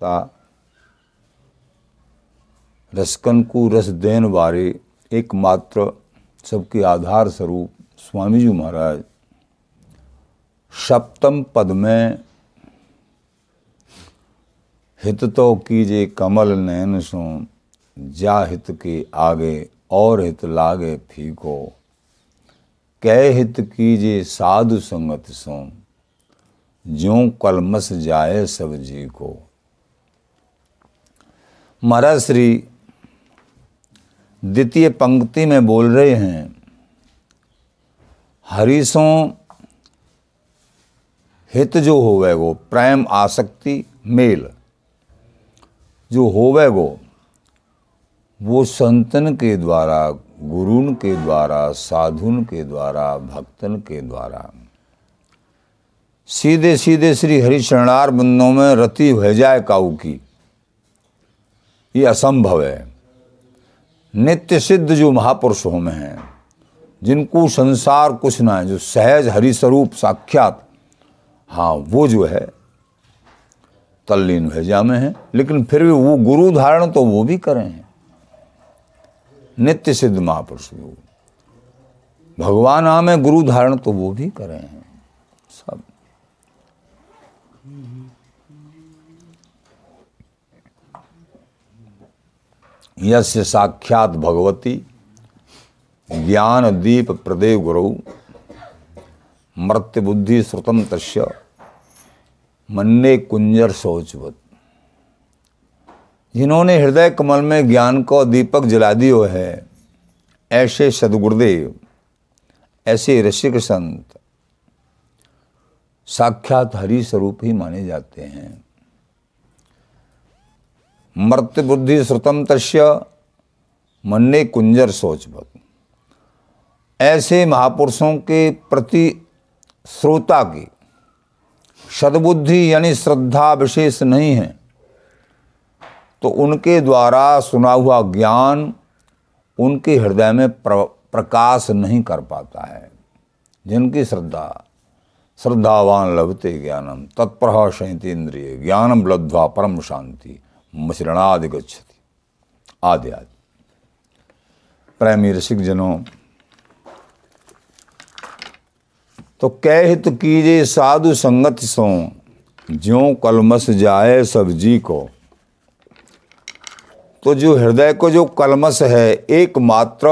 ता रसकन को रस देन वारे एकमात्र सबके आधार स्वरूप स्वामी जी महाराज। सप्तम पद में हित तो कीजे कमल नयन सो, जा हित के आगे और हित लागे फीको। कै हित कीजे साधु संगत सो, ज्यो कलमस जाए सब जी को महाराज श्री द्वितीय पंक्ति में बोल रहे हैं, हरीशों हित जो होवे वो प्रेम, आसक्ति, मेल, जो होवे वो वो संतन के द्वारा, गुरुन के द्वारा, साधुन के द्वारा, भक्तन के द्वारा। सीधे सीधे श्री हरि शरणार बंदों में रति हो जाए काऊ की। ये असंभव है। नित्य सिद्ध जो महापुरुषों में हैं जिनको संसार कुछ ना है, जो सहज हरि स्वरूप साक्षात हाँ वो जो है, तल्लीन भेजा में है, लेकिन फिर भी वो गुरु धारण तो वो भी करें हैं। नित्य सिद्ध महापुरुष वो भगवान आम है गुरु धारण तो वो भी करें हैं सब यस्य साक्षात भगवती। ज्ञान दीप प्रदेव गुरु। मृत्य बुद्धि श्रुतम तस्य। मन्ने कुंजर शौचवत। जिन्होंने हृदय कमल में ज्ञान को दीपक जला दियो है, ऐसे सदगुरुदेव, ऐसे ऋषिक संत साक्षात हरि स्वरूप ही माने जाते हैं। मर्त्य बुद्धि श्रुतम तस्य मन्ने कुंजर सोच सोचवत ऐसे महापुरुषों के प्रति श्रोता की सदबुद्धि यानी श्रद्धा विशेष नहीं है तो उनके द्वारा सुना हुआ ज्ञान उनके हृदय में प्र, प्रकाश नहीं कर पाता है। जिनकी श्रद्धा श्रद्धावान लभते ज्ञानम तत्प्रह शैतेन्द्रिय ज्ञानम लब्ध्वा परम शांति। मशरणादि गच्छति। आदि आदि। प्रेमी रसिक जनों तो कह हित कीजे साधु संगत सो, ज्यो कलमस जाए सब जी को। तो जो हृदय को जो कलमस है, एकमात्र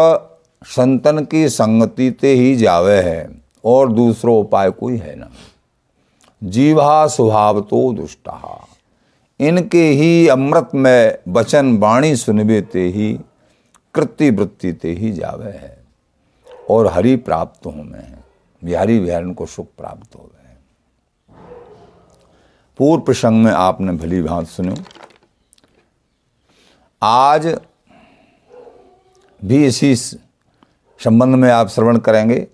संतन की संगति ते ही जावे है, और दूसरो उपाय कोई है ना। जीवा स्वभाव तो दुष्टा। इनके ही अमृत में वचन वाणी सुनबे ते ही, कृति वृत्ति ते ही जावे है। और हरि प्राप्त हो में। बिहारी बिहारन को सुख प्राप्त हो गए पूर्व प्रसंग में आपने भली भांत सुनो। आज भी इसी संबंध में आप श्रवण करेंगे।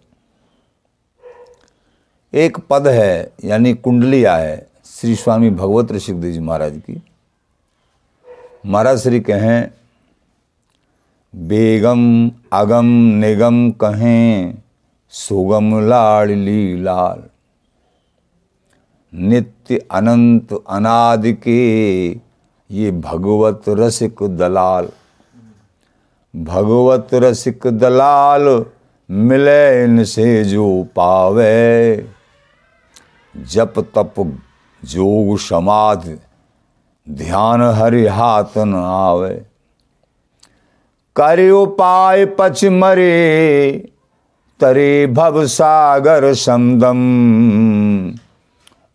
एक पद है, यानी कुंडलिया है। श्री स्वामी भगवत ऋषिकदेव जी महाराज की। महाराज श्री कहें, बेगम, अगम, निगम कहें, सुगम लाड़ली लाल नित्य अनंत अनाद के ये भगवत रसिक दलाल। भगवत रसिक दलाल मिले इनसे जो पावे। जप तप जोग समाधि, ध्यान हरि हाथ न आवे। करे उपाय पच मरे, तरे भव सागर समदम।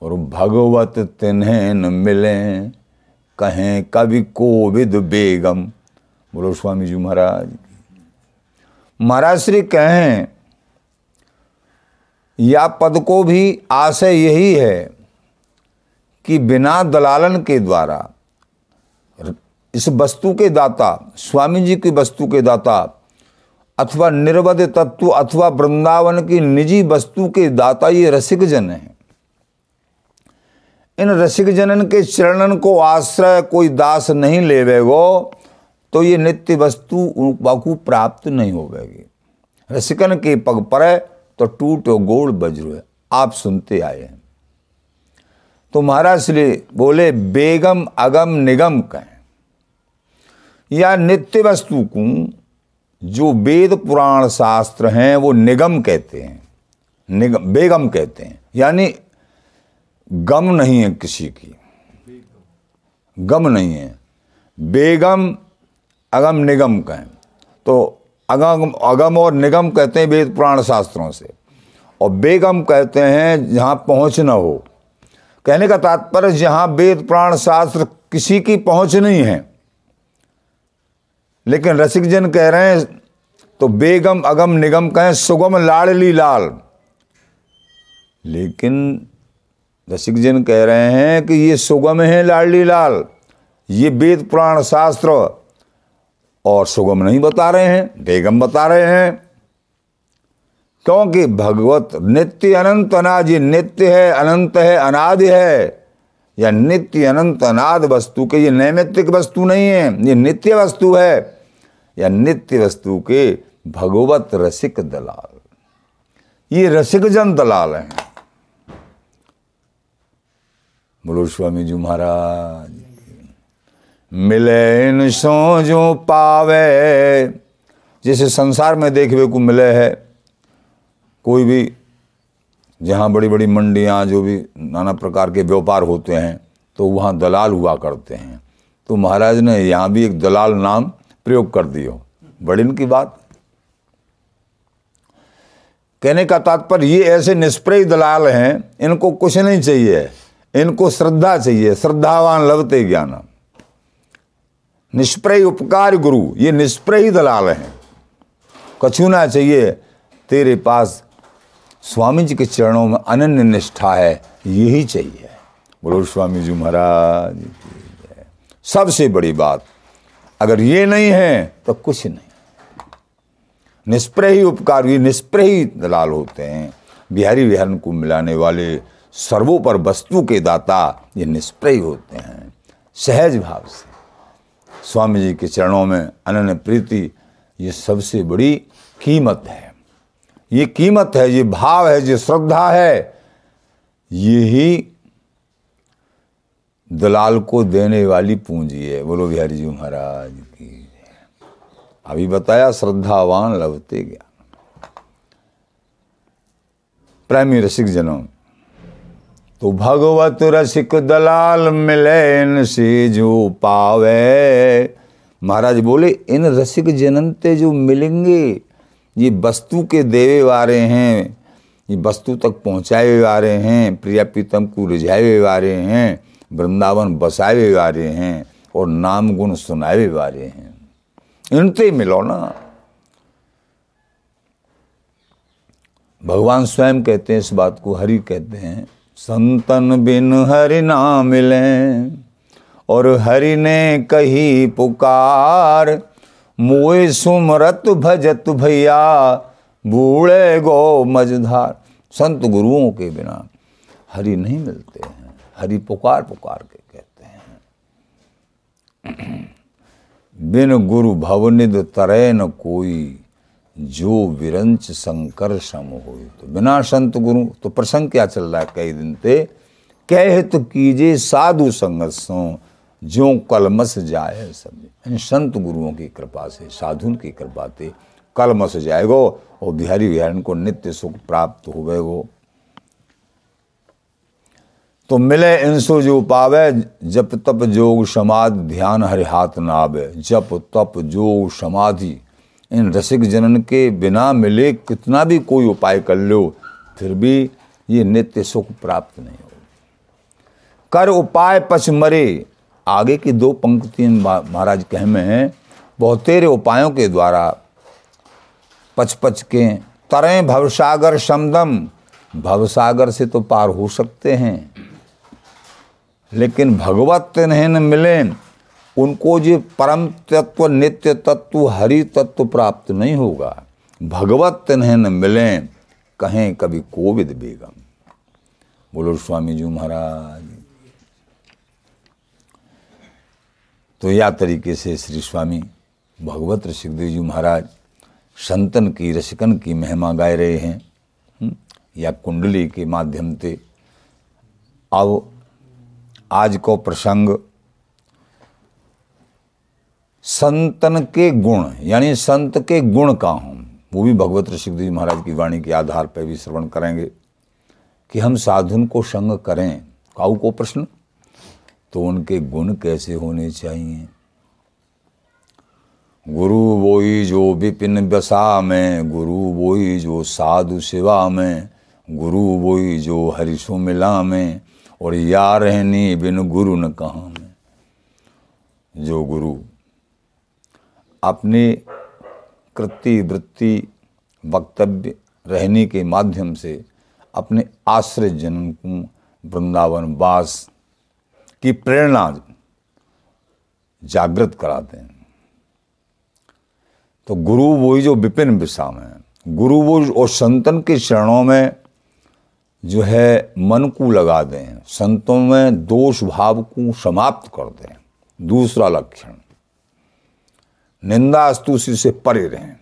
और भगवत तिन्हें न मिले, कहें कवि कोविद बेगम। बोलो स्वामी जी महाराज। महाराज श्री कहें, या पद को भी आशय यही है कि बिना दलालन के द्वारा, इस वस्तु के दाता, स्वामी जी की वस्तु के दाता, अथवा निर्वध तत्व, अथवा वृंदावन की निजी वस्तु के दाता ये रसिक जन है। इन रसिक जनन के चरणन को आश्रय कोई दास नहीं लेवेगो तो ये नित्य वस्तु बाकू प्राप्त नहीं होगी रसिकन के पग पर तो टूटो गोड़ बज्र आप सुनते आए हैं। तो महाराज श्री बोले, बेगम, अगम, निगम कहें। या नित्य वस्तु को, जो वेद पुराण शास्त्र हैं, वो निगम कहते हैं। निगम, बेगम कहते हैं। यानी गम नहीं है किसी की। गम नहीं है। बेगम, अगम, निगम कहें। तो अगम अगम और निगम कहते हैं वेद पुराण शास्त्रों से। और बेगम कहते हैं, जहाँ पहुँच न हो। कहने का तात्पर्य, जहाँ वेद प्राण शास्त्र किसी की पहुँच नहीं है। लेकिन रसिक जन कह रहे हैं तो बेगम अगम निगम कहें, सुगम लाड़ली लाल। लेकिन रसिक जन कह रहे हैं कि ये सुगम है लाडली लाल। ये वेद पुराण शास्त्र और सुगम नहीं बता रहे हैं, बेगम बता रहे हैं। क्योंकि भगवत नित्य अनंत अनाज ये नित्य है, अनंत है, अनाद है। या नित्य अनंत अनाद वस्तु के ये नैमित्तिक वस्तु नहीं है, ये नित्य वस्तु है। या नित्य वस्तु के भगवत रसिक दलाल। ये रसिक जन दलाल हैं। बोलो स्वामी जी महाराज, मिले इन सो जो पावे, जिसे संसार में देखने को मिले है कोई भी जहाँ बड़ी बड़ी मंडियाँ, जो भी नाना प्रकार के व्यापार होते हैं तो वहाँ दलाल हुआ करते हैं। तो महाराज ने यहाँ भी एक दलाल नाम प्रयोग कर दियो। बड़ी की बात। कहने का तात्पर्य, ये ऐसे निष्प्रय दलाल हैं, इनको कुछ नहीं चाहिए। इनको श्रद्धा चाहिए। श्रद्धावान लवते ज्ञान निष्प्रय उपकार गुरु, ये निष्प्रय दलाल हैं। कछूना चाहिए, तेरे पास स्वामी जी के चरणों में अनन्य निष्ठा है, यही चाहिए। बोलो स्वामी जी महाराज, सबसे बड़ी बात, अगर ये नहीं है तो कुछ नहीं। निष्प्रय ही उपकार, ये निष्प्रय ही दलाल होते हैं। बिहारी विहारन को मिलाने वाले सर्वोपर वस्तु के दाता ये निष्प्रय होते हैं, सहज भाव से। स्वामी जी के चरणों में अनन्य प्रीति, ये सबसे बड़ी कीमत है। ये कीमत है, ये भाव है, ये श्रद्धा है, ये ही दलाल को देने वाली पूंजी है। बोलो बिहारी जी महाराज की। अभी बताया श्रद्धावान लवते ज्ञान प्रेमी रसिक जनों तो भगवत रसिक दलाल मिले इन से जो पावे महाराज बोले, इन रसिक जननते जो मिलेंगे ये वस्तु के देवे वारे हैं, ये वस्तु तक पहुँचाए वाले हैं, प्रिया प्रीतम को रिझाए वाले हैं, वृंदावन बसाए वाले हैं और नाम गुण सुनाए वाले हैं। इनते मिलो ना। भगवान स्वयं कहते हैं इस बात को, हरि कहते हैं, संतन बिन हरि ना मिले और हरि ने कही पुकार मोए सुमरत भजत भैया, बूढ़े गो मझधार। संत गुरुओं के बिना हरि नहीं मिलते हैं, हरि पुकार पुकार के कहते हैं। बिन गुरु भवनिद तरे न कोई, जो विरंच शंकर सम हो तो बिना संत गुरु तो प्रसंग क्या चल रहा है कई दिन ते कहत कीजे साधु संगसों जो कलमस जाए सब। इन संत गुरुओं की कृपा से साधुन की कृपा से कलमस जाएगो और बिहारी बिहारी को नित्य सुख प्राप्त हो होवेगो। तो मिले इनसो जो पावे, जप तप जोग समाधि, ध्यान हरि हाथ नावे जप तप जोग समाधि, इन रसिक जनन के बिना मिले कितना भी कोई उपाय कर लो, फिर भी ये नित्य सुख प्राप्त नहीं हो कर उपाय पच मरे आगे की दो पंक्ति महाराज कह में हैं, बहुत तेरे उपायों के द्वारा पच पच के तरें भवसागर समदम भवसागर से तो पार हो सकते हैं। लेकिन भगवत नहीं मिले, उनको जो परम तत्व, नित्य तत्व, हरि तत्व प्राप्त नहीं होगा। भगवत नहीं न मिले, कहें कभी कोविद बेगम। बोलो स्वामी जी महाराज। तो या तरीके से श्री स्वामी भगवत ऋषिकदेव जी महाराज संतन की रसिकन की महिमा गाए रहे हैं हम्म, या कुंडली के माध्यम से। अब आज को प्रसंग संतन के गुण यानी संत के गुण का हूँ। वो भी भगवत ऋषिक जी महाराज की वाणी के आधार पर भी श्रवण करेंगे कि हम साधुन को संग करें। काऊ को प्रश्न? तो उनके गुण कैसे होने चाहिए? गुरु वोई जो विपिन बसा में, गुरु वोई जो साधु सेवा में, गुरु वोई जो हरिशो मिला में, और या रहनी बिन गुरु न कहा में। जो गुरु अपनी कृति वृत्ति, वक्तव्य रहने के माध्यम से अपने आश्रय जन को वृंदावन वास की प्रेरणा जागृत कराते हैं। तो गुरु वही जो विपिन विषाम है। गुरु वो और संतन के चरणों में जो है मन को लगा दें। संतों में दोष भाव को समाप्त कर दें। दूसरा लक्षण, निंदा स्तुति से परे रहें।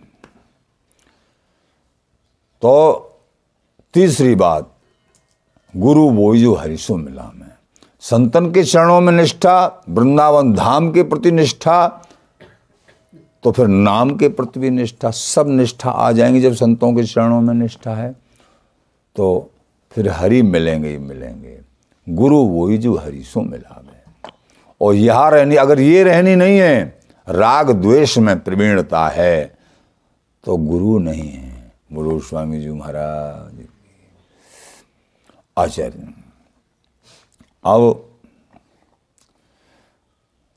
तो तीसरी बात, गुरु वो जो हरिशो मिला में संतन के चरणों में निष्ठा, वृंदावन धाम के प्रति निष्ठा तो फिर नाम के प्रति भी निष्ठा, सब निष्ठा आ जाएँगे जब संतों के चरणों में निष्ठा है। तो फिर हरि मिलेंगे ही मिलेंगे। गुरु वही जो हरि सो मिला में और यहाँ रहनी, अगर ये रहनी नहीं है, राग द्वेष में प्रवीणता है तो गुरु नहीं है। गुरु स्वामी जी महाराज। आचार्य। अब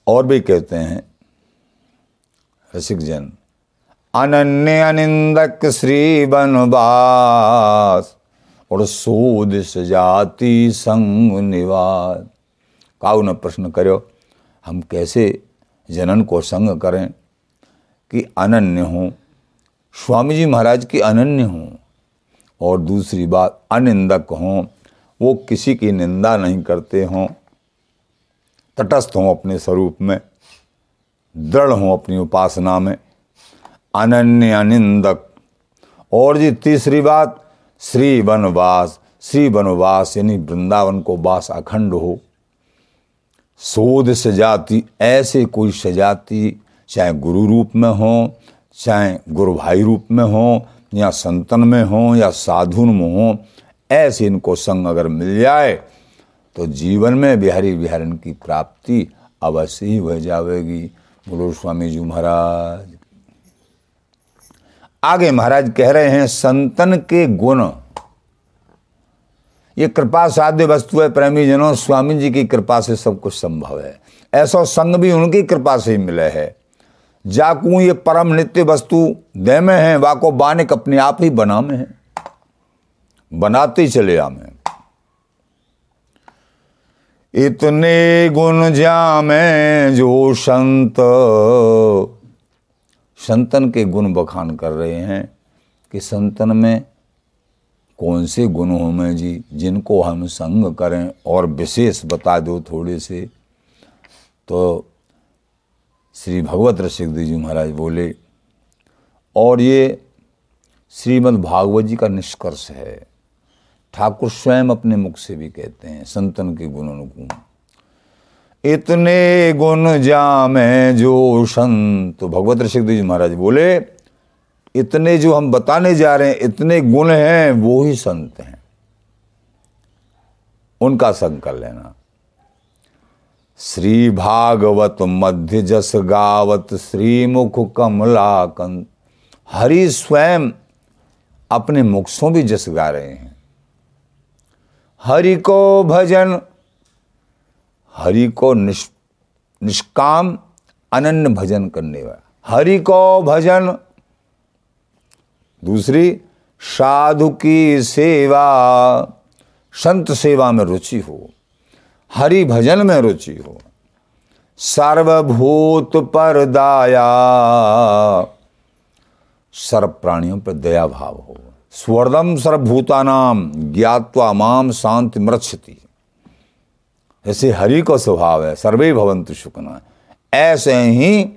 और भी कहते हैं रसिक जन अनन्य अनिंदक श्री बनवास और सोद सजाति संग निवास। काउ ने प्रश्न करो, हम कैसे जनन को संग करें कि अनन्य हो? स्वामी जी महाराज की अनन्य हों। और दूसरी बात, अनिंदक हों। वो किसी की निंदा नहीं करते हों, तटस्थ हों अपने स्वरूप में, दृढ़ हों अपनी उपासना में। अनन्य अनिंदक। और जी तीसरी बात, श्री वनवास श्री वनवास यानी वृंदावन को वास अखंड हो। शोध सजाती, ऐसे कोई सजाती, चाहे गुरु रूप में हो, चाहे गुरु भाई रूप में हो, या संतन में हो, या साधुन में हो ऐसे इनको संग अगर मिल जाए तो जीवन में बिहारी बिहारन की प्राप्ति अवश्य ही हो जाएगी। बोलो स्वामी जी महाराज। आगे महाराज कह रहे हैं, संतन के गुण। ये कृपा साध्य वस्तु है प्रेमी जनों स्वामी जी की कृपा से सब कुछ संभव है। ऐसा संग भी उनकी कृपा से ही मिले है। जाकू ये परम नित्य वस्तु दे में है, वाको बानिक अपने आप ही बना में है। बनाते चले आ में इतने गुण जामे जो संत, संतन के गुण बखान कर रहे हैं कि संतन में कौन से गुण हो में जी, जिनको हम संग करें और विशेष बता दो थोड़े से। तो श्री भगवत रसिक जी महाराज बोले, और ये श्रीमद् भागवत जी का निष्कर्ष है। ठाकुर स्वयं अपने मुख से भी कहते हैं, संतन के गुण अनुकूल। इतने गुण जामे जो संत। भगवत ऋषिक जी महाराज बोले, इतने जो हम बताने जा रहे हैं, इतने गुण हैं, वो ही संत हैं। उनका संग कर लेना। श्री भागवत मध्य जस गावत श्री श्रीमुख कमलाकंत हरि स्वयं अपने मुख से भी जस गा रहे हैं। हरि को भजन, हरि को निष् निष्काम अनन्य भजन करने वाला। हरि को भजन, दूसरी, साधु की सेवा, संत सेवा में रुचि हो, हरि भजन में रुचि हो, सर्वभूत पर दया सर्व प्राणियों पर दया भाव हो। स्वर्दम सर्वभूतानाम ज्ञात्वा माम शांति मृक्षति ऐसे हरि का स्वभाव है, सर्वे भवंतु शुकना। ऐसे ही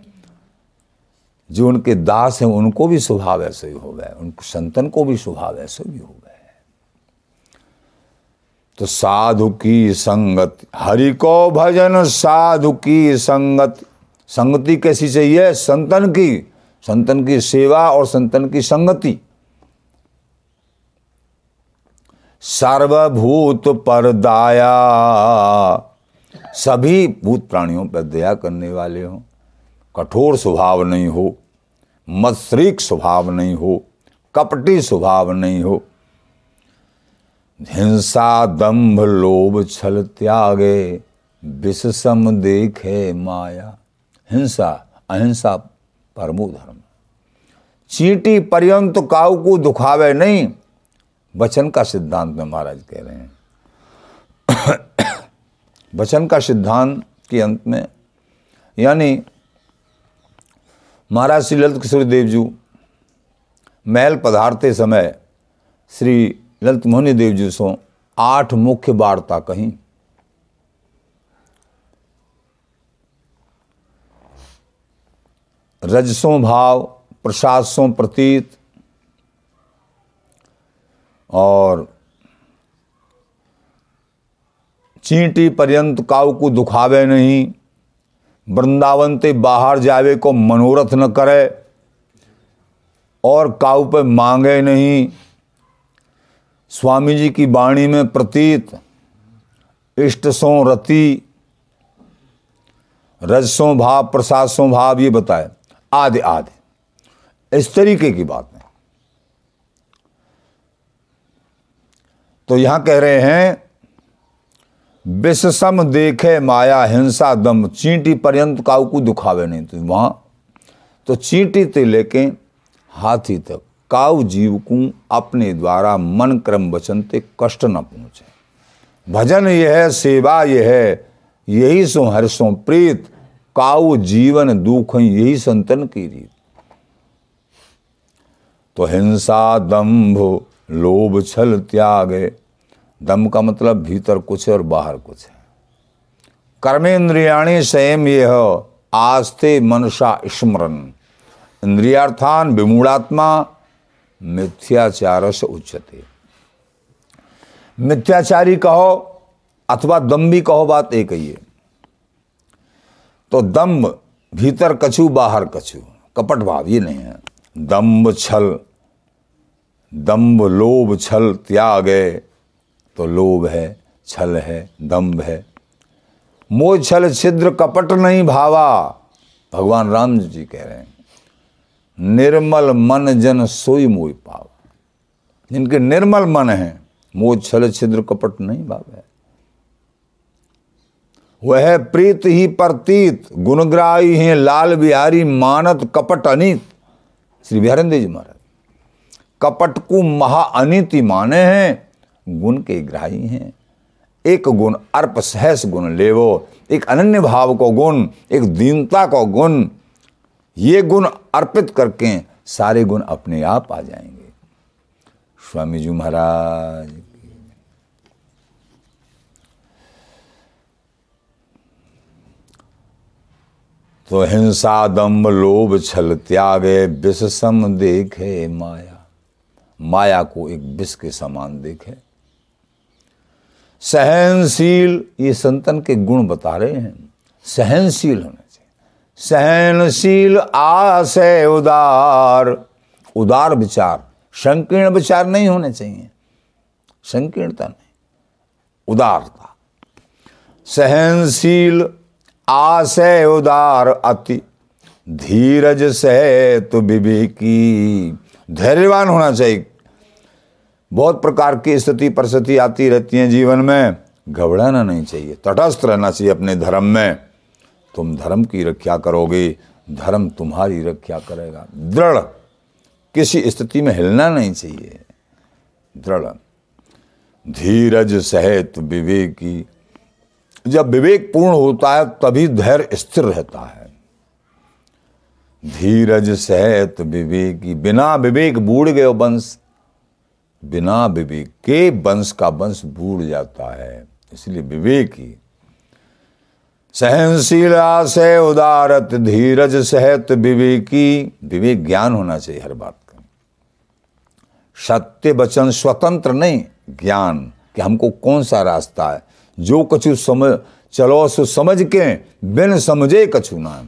जो उनके दास हैं, उनको भी स्वभाव ऐसे ही हो गए उनको संतन को भी स्वभाव ऐसे भी हो। गए तो साधु की संगत, हरि को भजन साधु की संगत, संगति कैसी चाहिए? संतन की संतन की सेवा और संतन की संगति। सर्वभूत पर दाया सभी भूत प्राणियों पर दया करने वाले हो। कठोर स्वभाव नहीं हो, मत्सरिक स्वभाव नहीं हो, कपटी स्वभाव नहीं हो। हिंसा, दंभ, लोभ, छल त्यागे, विषसम देखे माया। हिंसा, अहिंसा परमो धर्म। चींटी पर्यंत काऊ को दुखावे नहीं वचन का सिद्धांत में महाराज कह रहे हैं। वचन का सिद्धांत के अंत में, यानी महाराज श्री ललित किशोर देव जी महल पधारते समय श्री ललित मोहनी देव जी सो आठ मुख्य वार्ता कहीं। रजसों भाव प्रसादसों प्रतीत और चींटी पर्यंत काऊ को दुखावे नहीं, वृंदावन ते बाहर जावे को मनोरथ न करे और काऊ पे मांगे नहीं। स्वामी जी की वाणी में प्रतीत, इष्ट सो रति रजसों भाव, प्रसाद सो भाव ये बताए। आदि आदि इस तरीके की बात है। तो यहाँ कह रहे हैं, विषसम देखे माया हिंसा दम, चींटी पर्यंत काऊ को दुखावे नहीं तो वहाँ। तो चींटी ते लेके हाथी तक काऊ जीव को अपने द्वारा मन क्रम वचन ते कष्ट न पहुँचे। भजन यह है, सेवा यह है, यही सो हर्षो प्रीत काऊ जीवन दुख यही संतन की रीत। तो हिंसा दंभ लोभ छल त्यागे। दम का मतलब भीतर कुछ है और बाहर कुछ है। कर्मेंद्रियाणी संयम यह, आस्ते मनसा स्मरण इंद्रियार्थान विमूढ़ात्मा मिथ्याचार से उच्चते मिथ्याचारी कहो अथवा दम्भी कहो बात एक ही है। तो दम्भ भीतर कछु, बाहर कछु। कपट भाव ये नहीं है। दम्भ छल दम्भ लोभ, छल त्याग। तो लोभ है, छल है दम्भ है। मोह, छल, छिद्र, कपट नहीं भावा। भगवान राम जी कह रहे हैं, निर्मल मन जन सोई मोई पाव। जिनके निर्मल मन है, मोह, छल, छिद्र, कपट नहीं भाव। वह प्रीत ही प्रतीत गुणग्राही हैं, लाल बिहारी मानत, कपट अनित। श्री बिहारंदे जी महाराज। कपट को महा अनिति माने हैं, गुण के ग्राही हैं। एक गुण अर्प सहस गुण लेवो, एक अनन्य भाव को गुण, एक दीनता को गुण, ये गुण अर्पित करके सारे गुण अपने आप आ जाएँगे। स्वामी जी महाराज तो हिंसा दम्भ लोभ छल त्यागे, विष सम देखे माया। माया को एक विष के समान देखे। सहनशील ये संतन के गुण बता रहे हैं। सहनशील होने चाहिए सहनशील आशय उदार। उदार विचार। संकीर्ण विचार नहीं होने चाहिए। संकीर्णता नहीं। उदारता। सहनशील आशय उदार अति। धीरज सह तो विवेकी। धैर्यवान होना चाहिए। बहुत प्रकार की स्थिति परिस्थिति आती रहती है जीवन में। घबराना नहीं चाहिए, तटस्थ रहना चाहिए अपने धर्म में। तुम धर्म की रक्षा करोगे, धर्म तुम्हारी रक्षा करेगा। दृढ़, किसी स्थिति में हिलना नहीं चाहिए। दृढ़, धीरज सहित विवेकी। जब विवेक पूर्ण होता है, तभी धैर्य स्थिर रहता है। धीरज सहित विवेकी, बिना विवेक बूढ़ गए वंश बिना विवेक के वंश का वंश बूढ़ जाता है। इसलिए विवेक ही सहनशीला से उदारत, धीरज सहित विवेकी, विवेक ज्ञान होना चाहिए हर बात का। सत्य, वचन स्वतंत्र नहीं, ज्ञान कि हमको कौन सा रास्ता है। जो कछु समझ, चलो सो समझ के, बिन समझे कछु ना।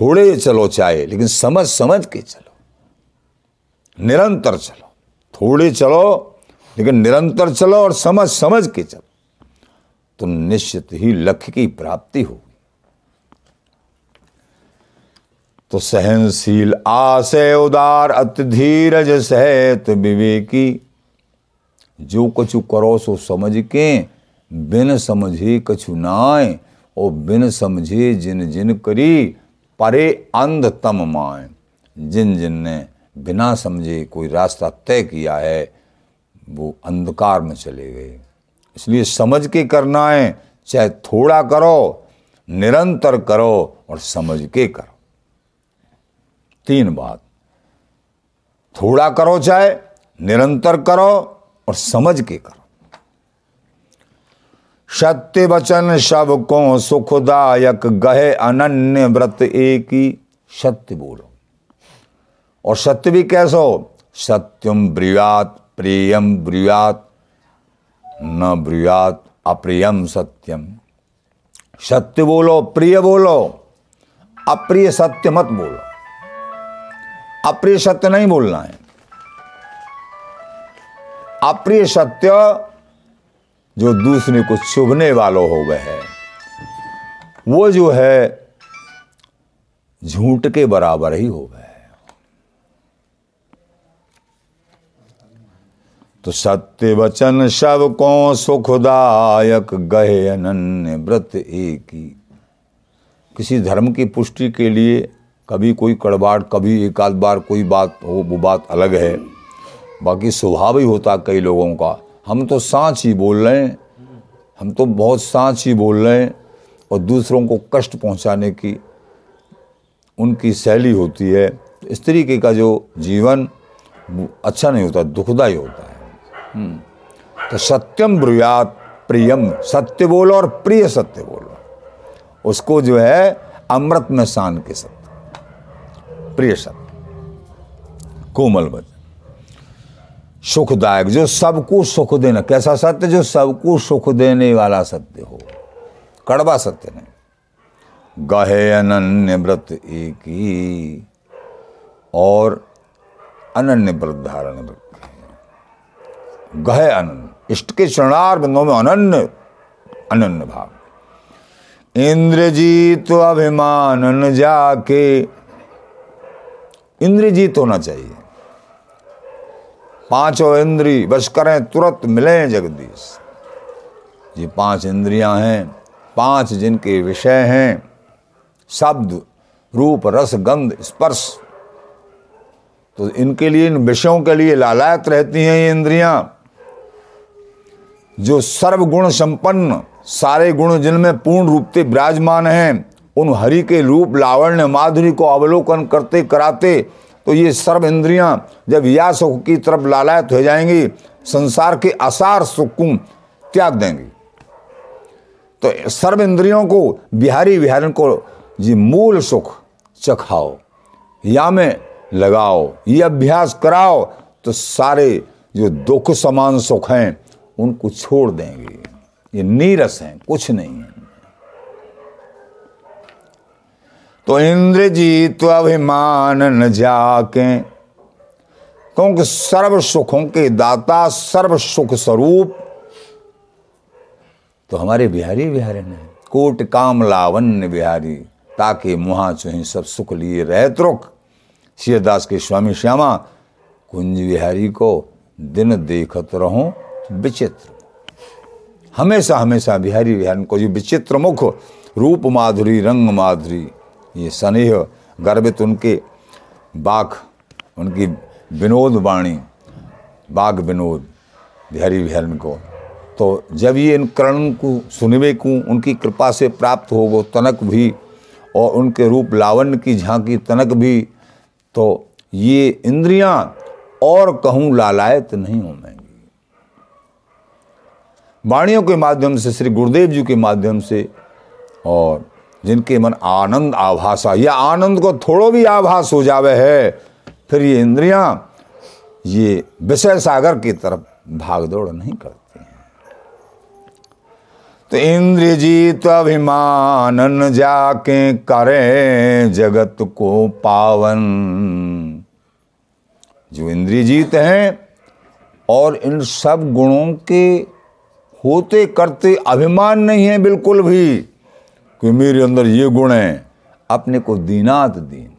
थोड़े चलो चाहे, लेकिन समझ समझ के चलो। निरंतर चलो। थोड़े चलो, लेकिन निरंतर चलो और समझ समझ के चलो। तो निश्चित ही लक्ष्य की प्राप्ति होगी। तो सहनशील आसे उदार, अति धीरज, सहित विवेकी, जो कछु करो सो समझ के, बिन समझे कछु नाय, और बिन समझे जिन जिन करी, परे अंध तम माए जिन जिन ने बिना समझे कोई रास्ता तय किया है, वो अंधकार में चले गए। इसलिए समझ के करना है, चाहे थोड़ा करो, निरंतर करो और समझ के करो। तीन बात, थोड़ा करो चाहे, निरंतर करो और समझ के करो। सत्य वचन सबको सुखदायक, गहे अनन्य व्रत एक ही सत्य बोलो। और सत्य भी कैसा हो? सत्यम ब्रियात, प्रियम ब्रियात, न ब्रियात, अप्रियम सत्यम। सत्य बोलो, प्रिय बोलो, अप्रिय सत्य मत बोलो। अप्रिय सत्य नहीं बोलना है। अप्रिय सत्य जो दूसरे को चुभने वालों हो गए है। वो जो है, झूठ के बराबर ही हो गए तो सत्य वचन सबको सुखदायक गहे अनन्य व्रत एक ही। किसी धर्म की पुष्टि के लिए कभी कोई कड़वाट कभी एक आध बार कोई बात हो, वो बात अलग है। बाकी स्वभाव ही होता कई लोगों का। हम तो सांच ही बोल रहे हैं। हम तो बहुत सांच ही बोल रहे हैं और दूसरों को कष्ट पहुँचाने की उनकी शैली होती है। इस तरीके का जो जीवन अच्छा नहीं होता दुखदाई होता है। तो सत्यम ब्रुयात प्रियम, सत्य बोलो और प्रिय सत्य बोलो। उसको जो है अमृत में शान के सत्य। प्रिय सत्य। कोमल वचन सुखदायक, जो सबको सुख देना। कैसा सत्य? जो सबको सुख देने वाला सत्य हो। कड़वा सत्य नहीं। गहे अनन्य व्रत एक ही और अनन्य व्रत धारण व्रत गहे अनन्य इष्ट के चरणार बंधों में अनन्य अनन्य भाव इंद्रजीत अभिमान न जाके, इंद्रजीत होना चाहिए। पाँचों इंद्री बस करें, तुरंत मिले जगदीश। ये पाँच इंद्रियाँ हैं, पाँच जिनके विषय हैं, शब्द, रूप, रस, गंध, स्पर्श। तो इनके लिए, इन विषयों के लिए लालायत रहती हैं ये इंद्रियाँ। जो सर्वगुण संपन्न, सारे गुण जिनमें पूर्ण रूप से विराजमान हैं, उन हरि के रूप, लावण्य, माधुरी को अवलोकन करते कराते तो ये सर्व इंद्रियाँ जब या सुख की तरफ़ लालायत हो जाएँगी, संसार के असार सुख को त्याग देंगी। तो सर्व इंद्रियों को, बिहारी बिहारी को, जी मूल सुख, चखाओ, या में लगाओ, ये अभ्यास कराओ तो सारे जो दुख समान सुख हैं उनको छोड़ देंगे। ये नीरस हैं, कुछ नहीं है। तो इंद्र जी तो अभिमान न जाके, क्योंकि सर्व सुखों के दाता, सर्व सुख स्वरूप तो हमारे बिहारी बिहारी ने कोट काम लावण्य बिहारी, ताकि मुहा चुही सब सुख लिए रहत रुख। शिवदास के स्वामी श्यामा, कुंज बिहारी को दिन देखत रहो। विचित्र। हमेशा हमेशा बिहारी बिहारी को जो विचित्र मुख रूप माधुरी, रंग माधुरी, ये स्नेह गर्भित उनके बाघ, उनकी विनोद वाणी, बाघ विनोद बिहारी बिहारी को। तो जब ये इन करण को, सुनवे को, उनकी कृपा से प्राप्त हो, वो तनक भी, और उनके रूप लावण्य की झांकी तनक भी तो ये इंद्रियाँ और कहूँ लालायत नहीं हूँ मैं। वाणियों के माध्यम से, श्री गुरुदेव जी के माध्यम से, और जिनके मन आनंद आभासा, या आनंद को थोड़ो भी आभास हो जावे है, फिर ये इंद्रियाँ, ये विषय सागर की तरफ़ भागदौड़ नहीं करती हैं। तो इंद्रजीत अभिमानन जाके करें जगत को पावन। जो इंद्रियजीत हैं, और इन सब गुणों के होते करते अभिमान नहीं है बिल्कुल भी कि मेरे अंदर ये गुण हैं। अपने को दीनात दीन।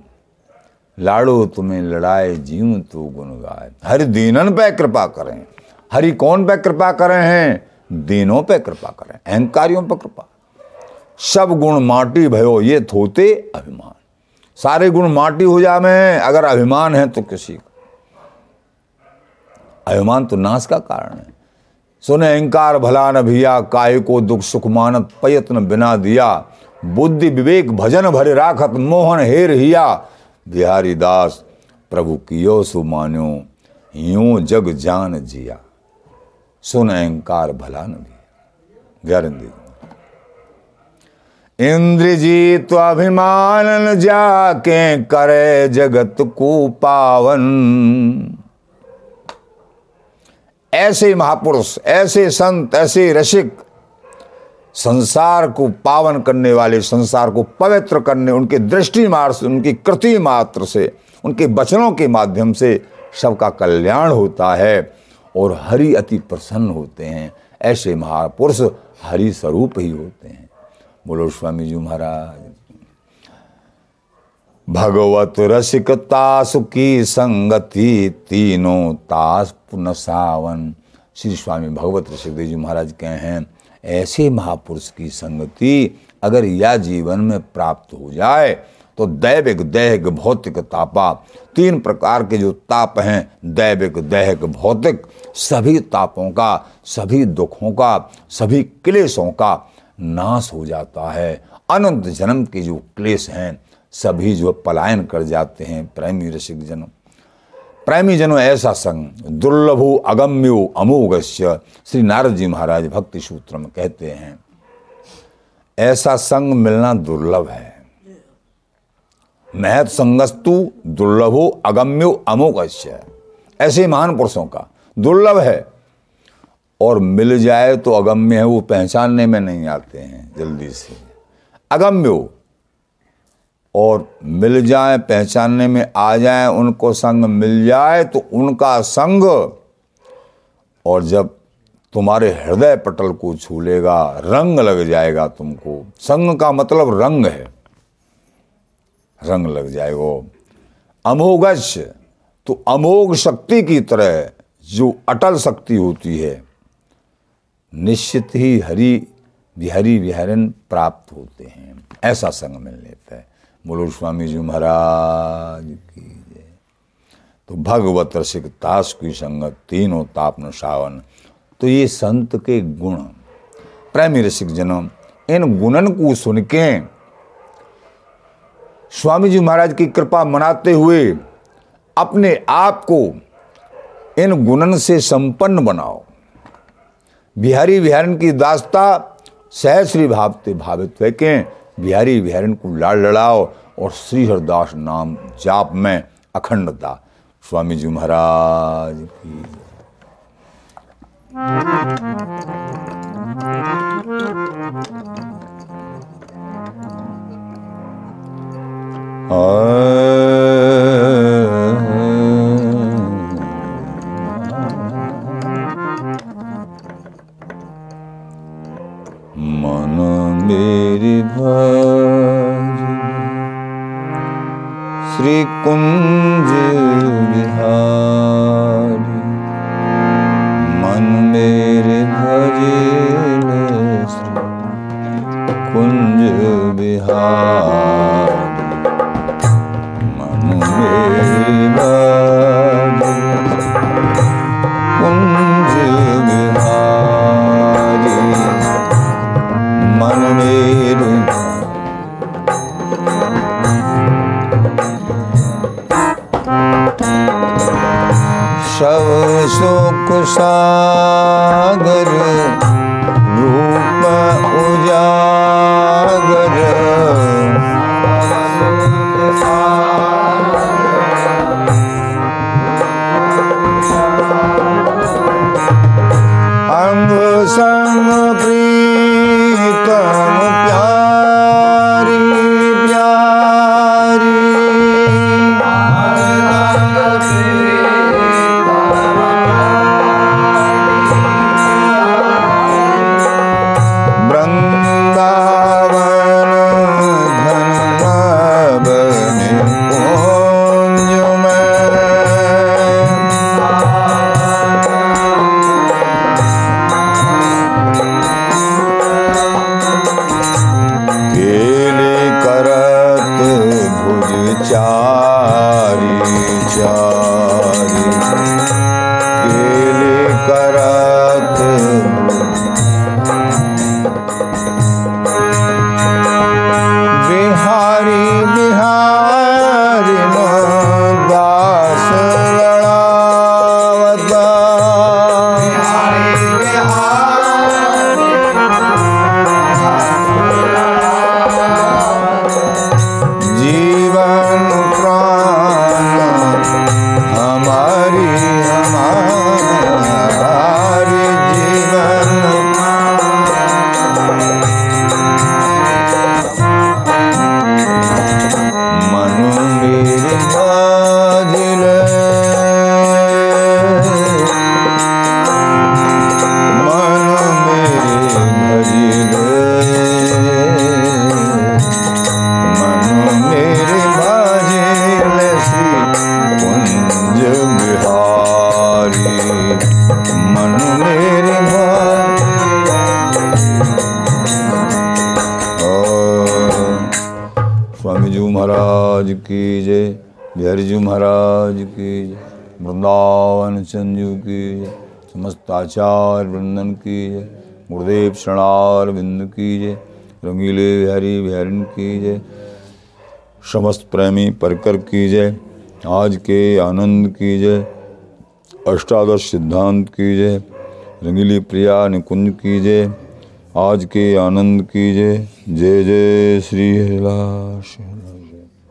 लाड़ो तुम्हें लड़ाए जीव तो गुण गाय हरि दीनन पे कृपा करें। हरि कौन पे कृपा करें हैं? दीनों पे कृपा करें। अहंकारियों पे कृपा। सब गुण माटी भयो, ये थोते अभिमान। सारे गुण माटी हो जावे अगर अभिमान है तो किसी का। अभिमान तो नाश का कारण है। सुने अहंकार भला न भिया, काय को दुख सुख मानत प्रयत्न बिना दिया। बुद्धि विवेक भजन भरे राखत मोहन हेर हिया। बिहारी दास, प्रभु कियो सुमान्यो, यूँ जग जान जिया। सुन अहंकार भला न भी गारंदी इंद्रजीत अभिमान जाके करे जगत को पावन। ऐसे महापुरुष, ऐसे संत, ऐसे रसिक संसार को पावन करने वाले, संसार को पवित्र करने, उनके दृष्टि मार्ग से, उनकी कृति मात्र से, उनके वचनों के माध्यम से सबका कल्याण होता है और हरि अति प्रसन्न होते हैं। ऐसे महापुरुष हरि स्वरूप ही होते हैं। बोलो, स्वामी जी महाराज। भगवत रसिक तास की संगति तीनों तास पुनः सावन। श्री स्वामी भगवत ऋषिक जी महाराज कहे हैं, ऐसे महापुरुष की संगति अगर यह जीवन में प्राप्त हो जाए तो दैविक दैहिक भौतिक तापा, तीन प्रकार के जो ताप हैं, दैविक दैहिक भौतिक, सभी तापों का, सभी दुखों का, सभी क्लेशों का नाश हो जाता है। अनंत जन्म के जो क्लेश हैं सभी जो पलायन कर जाते हैं प्रेमी रसिक जन्म प्रेमी जनो ऐसा संग, दुर्लभो अगम्यो अमोघस्य श्री नारद जी महाराज भक्ति सूत्र में कहते हैं, ऐसा संग मिलना दुर्लभ है। महत संगस्तु दुर्लभो अगम्यो अमोघस्य। ऐसे महान पुरुषों का, दुर्लभ है। और मिल जाए तो अगम्य है, वो पहचानने में नहीं आते हैं, जल्दी से। अगम्यो और मिल जाए, पहचानने में आ जाए, उनको संग मिल जाए तो उनका संग। और जब तुम्हारे हृदय पटल को छू लेगा रंग लग जाएगा तुमको। संग का मतलब रंग है। रंग लग जाएगा। अमोघश तो अमोघ शक्ति की तरह जो अटल शक्ति होती है, निश्चित ही हरि, बिहारी विहारन प्राप्त होते हैं। ऐसा संग मिल लेता है बोलो, स्वामी जी महाराज की तो भगवत रसिक ताश की संगत तीनों तापन सावन। तो ये संत के गुण। प्रेमी रसिक जन्म इन गुणन को सुन के स्वामी जी महाराज की कृपा मनाते हुए अपने आप को इन गुणन से संपन्न बनाओ। बिहारी बिहारन की दास्ता सहश्री भावते भावित है के बिहारी बिहारिन को लाड़ लड़ाओ और श्री हरदास नाम जाप में अखंडता। स्वामी जी महाराज की मन मेरी भज श्री कुंज बिहारी मन मेरे श्री कुंज बिहारी गुरुदेव शरणार बिंद की जय रंगीले बिहारी बिहारिन की जय समस्त प्रेमी परकर की जय आज के आनंद की जय अष्टादश सिद्धांत की जय रंगीली प्रिया निकुंज की जय आज के आनंद की जय जय जय श्री हरिलास